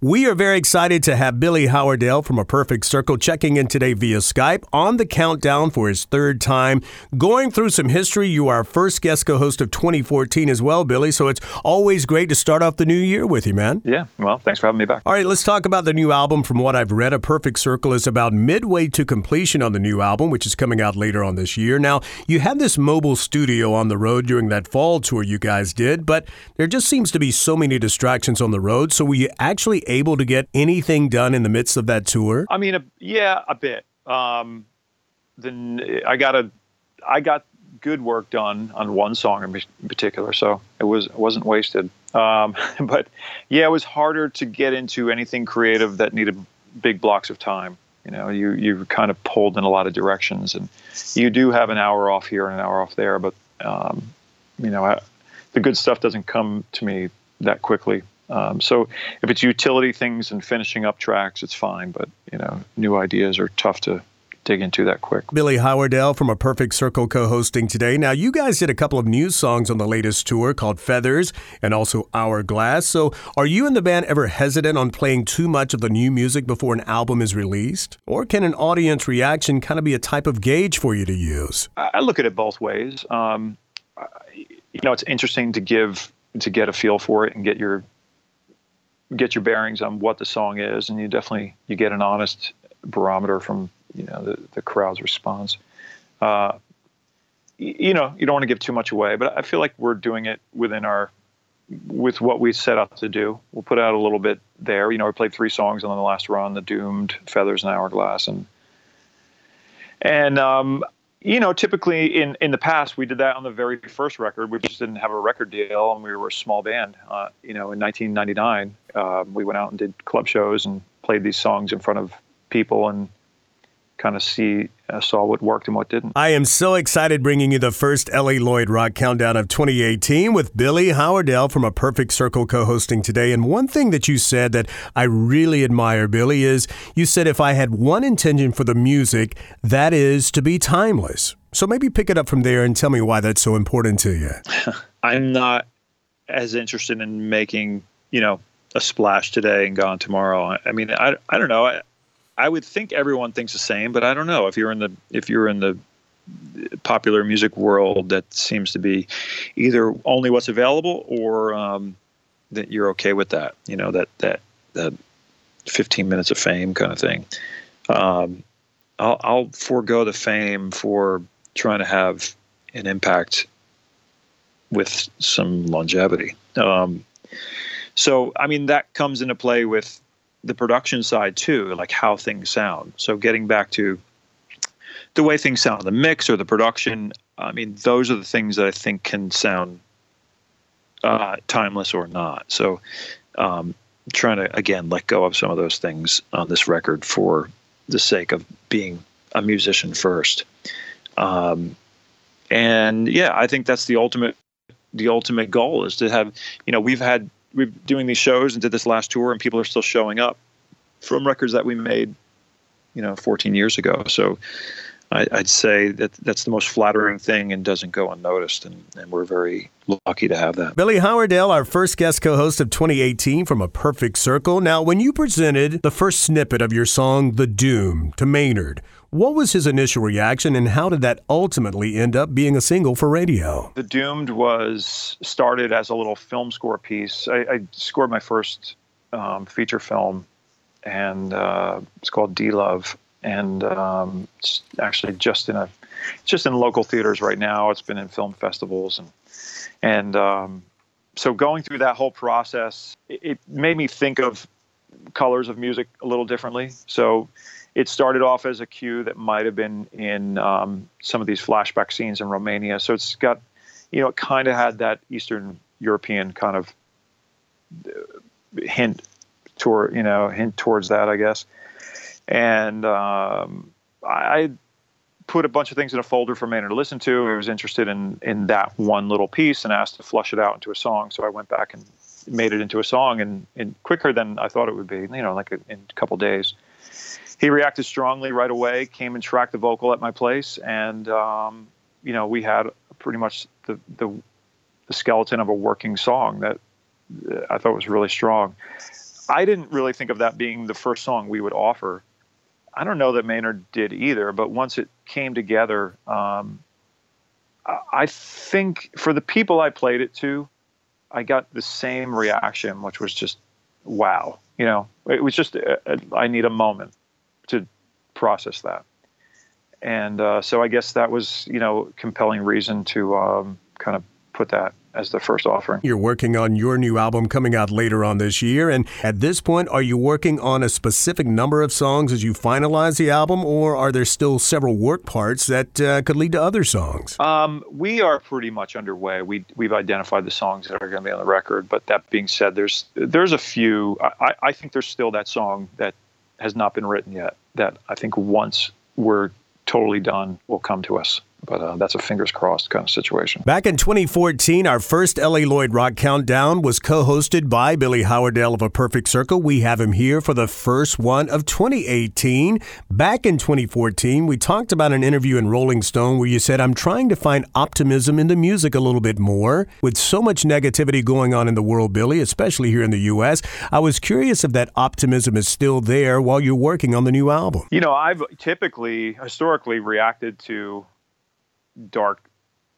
We are very excited to have Billy Howerdel from A Perfect Circle checking in today via Skype on the countdown for his third time. Going through some history, you are our first guest co host of 2014 as well, Billy. So it's always great to start off the new year with you, man. Yeah, well, thanks for having me back. All right, let's talk about the new album. From what I've read, A Perfect Circle is about midway to completion on the new album, which is coming out later on this year. Now, you had this mobile studio on the road during that fall tour you guys did, but there just seems to be so many distractions on the road. So were you actually able to get anything done in the midst of that tour? I mean, a, yeah, a bit. Um, then I got a, I got good work done on one song in particular, so it was it wasn't wasted. Um, but yeah, it was harder to get into anything creative that needed big blocks of time. You know, you you kind of pulled in a lot of directions, and you do have an hour off here and an hour off there, but um, you know, I, the good stuff doesn't come to me that quickly. Um, so if it's utility things and finishing up tracks, it's fine. But you know, new ideas are tough to dig into that quick. Billy Howerdel from A Perfect Circle co-hosting today. Now, you guys did a couple of new songs on the latest tour called Feathers and also Hourglass. So, are you and the band ever hesitant on playing too much of the new music before an album is released, or can an audience reaction kind of be a type of gauge for you to use? I look at it both ways. Um, you know, it's interesting to give to get a feel for it and get your get your bearings on what the song is, and you definitely you get an honest barometer from you know the, the crowd's response. Uh, you know, you don't want to give too much away, but I feel like we're doing it within our with what we set out to do. We'll put out a little bit there. You know, we played three songs on the last run: "The Doomed," "Feathers," and "Hourglass," and and um, you know, typically in, in the past, we did that on the very first record. We just didn't have a record deal, and we were a small band. Uh, you know, in 1999, uh, we went out and did club shows and played these songs in front of people, and kind of see uh, saw what worked and what didn't. I am so excited bringing you the first LA Lloyd Rock Countdown of 2018 with Billy Howerdel from A Perfect Circle co-hosting today. And one thing that you said that I really admire, Billy, is you said if I had one intention for the music, that is to be timeless. So maybe pick it up from there and tell me why that's so important to you. I'm not as interested in making, you know, a splash today and gone tomorrow. I mean, I, I don't know. I, I would think everyone thinks the same, but I don't know if you're in the if you're in the popular music world that seems to be either only what's available or um, that you're okay with that. You know that that that 15 minutes of fame kind of thing. Um, I'll, I'll forego the fame for trying to have an impact with some longevity. Um, so, I mean, that comes into play with the production side too, like how things sound. So getting back to the way things sound, the mix or the production. I mean, those are the things that I think can sound uh, timeless or not. So um, trying to again let go of some of those things on this record for the sake of being a musician first. Um, and yeah, I think that's the ultimate the ultimate goal is to have you know we've had we're doing these shows and did this last tour, and people are still showing up from records that we made, you know, 14 years ago. So I, would say that that's the most flattering thing and doesn't go unnoticed, and, and we're very lucky to have that. Billy Howerdel, our first guest co-host of 2018 from A Perfect Circle. Now, when you presented the first snippet of your song "The Doom" to Maynard. What was his initial reaction, and how did that ultimately end up being a single for radio? The Doomed was started as a little film score piece. I, I scored my first um, feature film, and uh, it's called D Love, and um, it's actually just in a just in local theaters right now. It's been in film festivals, and and um, so going through that whole process, it, made me think of colors of music a little differently. So it started off as a cue that might have been in um, some of these flashback scenes in Romania. So it's got, you know, it kind of had that Eastern European kind of uh, hint toward, you know, hint towards that, I guess. And um, I put a bunch of things in a folder for Maynard to listen to. I was interested in in that one little piece and asked to flush it out into a song. So I went back and made it into a song and, and quicker than I thought it would be, you know, like a, in a couple days he reacted strongly right away. Came and tracked the vocal at my place, and um, you know we had pretty much the, the, the skeleton of a working song that I thought was really strong. I didn't really think of that being the first song we would offer. I don't know that Maynard did either, but once it came together, um, I think for the people I played it to, I got the same reaction, which was just wow. You know, it was just a, uh, a, I need a moment to process that, and uh, so I guess that was you know compelling reason to um, kind of put that as the first offering. You're working on your new album coming out later on this year. And at this point, are you working on a specific number of songs as you finalize the album, or are there still several work parts that uh, could lead to other songs? Um, we are pretty much underway. We, we've identified the songs that are going to be on the record. But that being said, there's, there's a few. I, I think there's still that song that has not been written yet that I think once we're totally done will come to us but uh, that's a fingers crossed kind of situation. Back in 2014, our first LA Lloyd Rock Countdown was co hosted by Billy Howerdel of A Perfect Circle. We have him here for the first one of 2018. Back in 2014, we talked about an interview in Rolling Stone where you said, I'm trying to find optimism in the music a little bit more. With so much negativity going on in the world, Billy, especially here in the U.S., I was curious if that optimism is still there while you're working on the new album. You know, I've typically, historically reacted to dark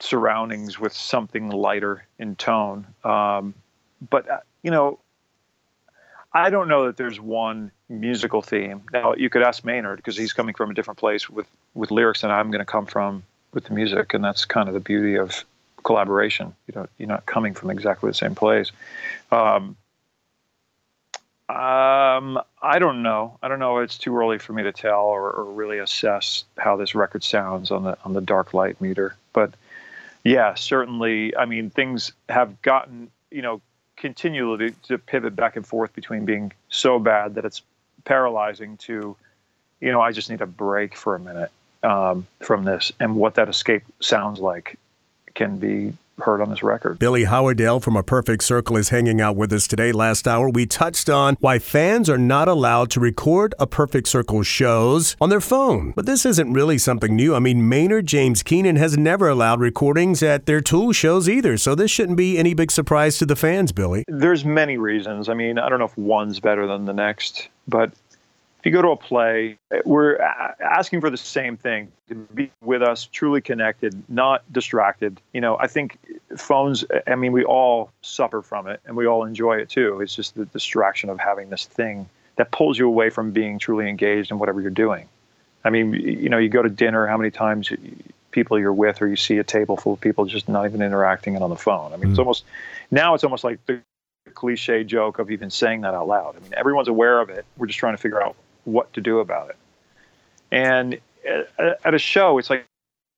surroundings with something lighter in tone. Um, but uh, you know, I don't know that there's one musical theme. Now you could ask Maynard because he's coming from a different place with with lyrics than I'm going to come from with the music, and that's kind of the beauty of collaboration. You know, you're not coming from exactly the same place. Um, um, I don't know. I don't know. It's too early for me to tell or, or, really assess how this record sounds on the on the dark light meter. But yeah, certainly. I mean, things have gotten you know continually to, to pivot back and forth between being so bad that it's paralyzing to, you know, I just need a break for a minute um, from this, and what that escape sounds like can be heard on this record. Billy Howerdel from A Perfect Circle is hanging out with us today. Last hour, we touched on why fans are not allowed to record A Perfect Circle shows on their phone. But this isn't really something new. I mean, Maynard James Keenan has never allowed recordings at their Tool shows either, so this shouldn't be any big surprise to the fans, Billy. There's many reasons. I mean, I don't know if one's better than the next, but you go to a play, we're asking for the same thing to be with us, truly connected, not distracted. You know, I think phones, I mean, we all suffer from it and we all enjoy it too. It's just the distraction of having this thing that pulls you away from being truly engaged in whatever you're doing. I mean, you know, you go to dinner, how many times people you're with, or you see a table full of people just not even interacting and on the phone. I mean, mm. it's almost now it's almost like the cliche joke of even saying that out loud. I mean, everyone's aware of it. We're just trying to figure out what to do about it. And at a show, it's like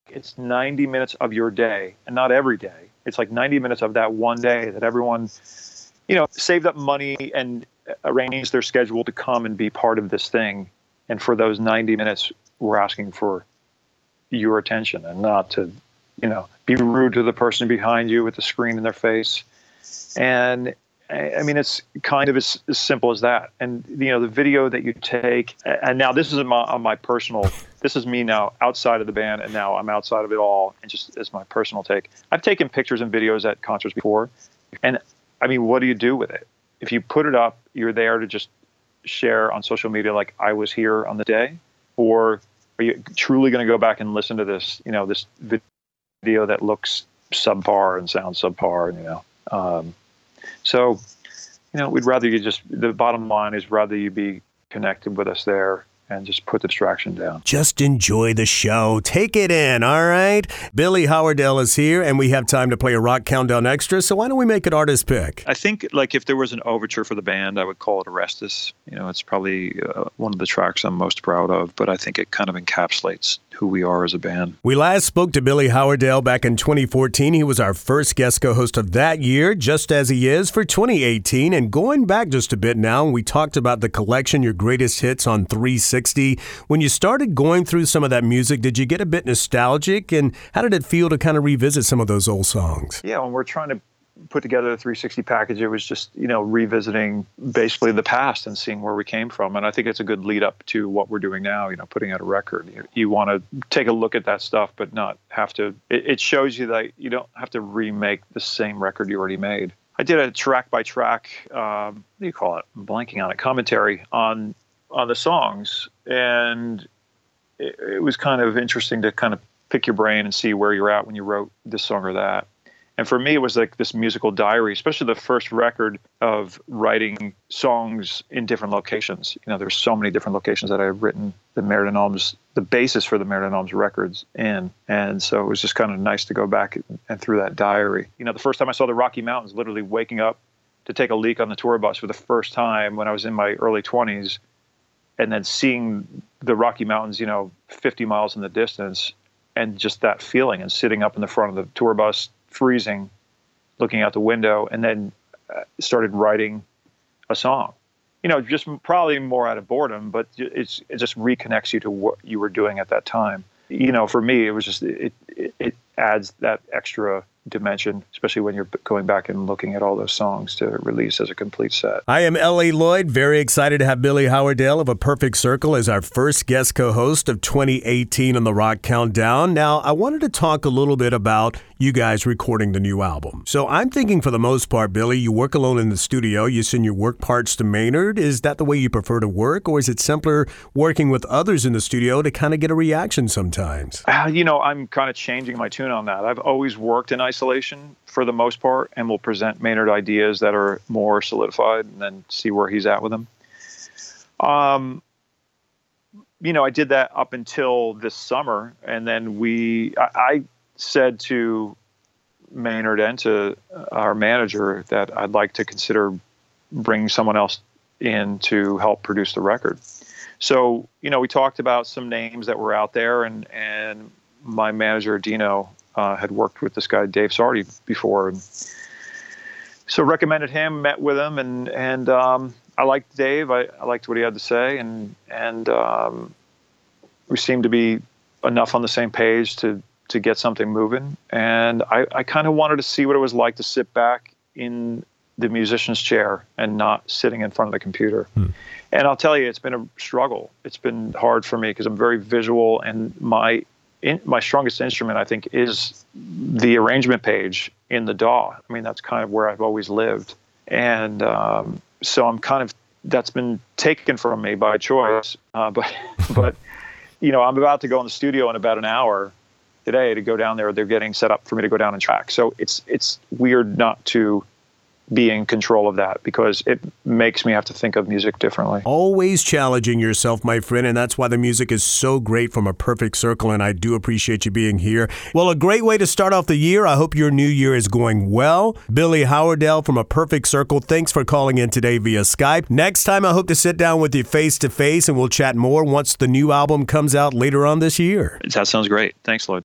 it's 90 minutes of your day, and not every day. It's like 90 minutes of that one day that everyone, you know, saved up money and arranged their schedule to come and be part of this thing. And for those 90 minutes, we're asking for your attention and not to, you know, be rude to the person behind you with the screen in their face. And I mean, it's kind of as, as, simple as that. And you know, the video that you take, and now this is my, on my personal. This is me now outside of the band, and now I'm outside of it all, and just as my personal take. I've taken pictures and videos at concerts before, and I mean, what do you do with it? If you put it up, you're there to just share on social media, like I was here on the day, or are you truly going to go back and listen to this? You know, this video that looks subpar and sounds subpar, and you know. Um, so, you know, we'd rather you just, the bottom line is rather you be connected with us there and just put the distraction down. Just enjoy the show. Take it in, all right? Billy Howerdel is here, and we have time to play a rock countdown extra. So why don't we make it artist pick? I think like if there was an overture for the band, I would call it Orestes. You know, it's probably uh, one of the tracks I'm most proud of, but I think it kind of encapsulates who we are as a band. We last spoke to Billy Howerdel back in 2014. He was our first guest co-host of that year, just as he is for 2018. And going back just a bit now, we talked about the collection, your greatest hits on 360 360. When you started going through some of that music, did you get a bit nostalgic? And how did it feel to kind of revisit some of those old songs? Yeah, when we're trying to put together the 360 package, it was just, you know, revisiting basically the past and seeing where we came from. And I think it's a good lead up to what we're doing now, you know, putting out a record. You, you want to take a look at that stuff, but not have to, it, it shows you that you don't have to remake the same record you already made. I did a track by track, um, what do you call it? I'm blanking on it. Commentary on on the songs, and it, it was kind of interesting to kind of pick your brain and see where you're at when you wrote this song or that. And for me, it was like this musical diary, especially the first record of writing songs in different locations. You know, there's so many different locations that I had written the Mer de Noms, the basis for the Mer de Noms records in. And so it was just kind of nice to go back and through that diary. You know, the first time I saw the Rocky Mountains, literally waking up to take a leak on the tour bus for the first time when I was in my early 20s, and then seeing the Rocky Mountains, you know, 50 miles in the distance, and just that feeling, and sitting up in the front of the tour bus, freezing, looking out the window, and then uh, started writing a song. You know, just probably more out of boredom, but it's it just reconnects you to what you were doing at that time. You know, for me, it was just it it, it adds that extra dimension, especially when you're going back and looking at all those songs to release as a complete set. I am L.A. Lloyd, very excited to have Billy Howerdel of A Perfect Circle as our first guest co host of 2018 on the Rock Countdown. Now, I wanted to talk a little bit about you guys recording the new album. So I'm thinking for the most part, Billy, you work alone in the studio, you send your work parts to Maynard. Is that the way you prefer to work, or is it simpler working with others in the studio to kind of get a reaction sometimes? Uh, you know, I'm kind of changing my tune on that. I've always worked in isolation for the most part and will present Maynard ideas that are more solidified and then see where he's at with them. Um, you know, I did that up until this summer, and then we, I, I said to Maynard and to our manager that I'd like to consider bringing someone else in to help produce the record. So, you know, we talked about some names that were out there, and and my manager Dino uh, had worked with this guy Dave Sardy before, and so recommended him, met with him, and and um, I liked Dave. I, I, liked what he had to say, and and um, we seemed to be enough on the same page to to get something moving. And I, I kind of wanted to see what it was like to sit back in the musician's chair and not sitting in front of the computer. Hmm. And I'll tell you, it's been a struggle. It's been hard for me because I'm very visual, and my in, my strongest instrument, I think, is the arrangement page in the DAW. I mean, that's kind of where I've always lived, and um, so I'm kind of that's been taken from me by choice. Uh, but but you know, I'm about to go in the studio in about an hour, today to go down there. They're getting set up for me to go down and track. So it's it's weird not to be in control of that because it makes me have to think of music differently. Always challenging yourself, my friend, and that's why the music is so great from a perfect circle. And I do appreciate you being here. Well, a great way to start off the year. I hope your new year is going well. Billy Howerdel from a perfect circle, thanks for calling in today via Skype. Next time, I hope to sit down with you face to face and we'll chat more once the new album comes out later on this year. That sounds great. Thanks, Lloyd.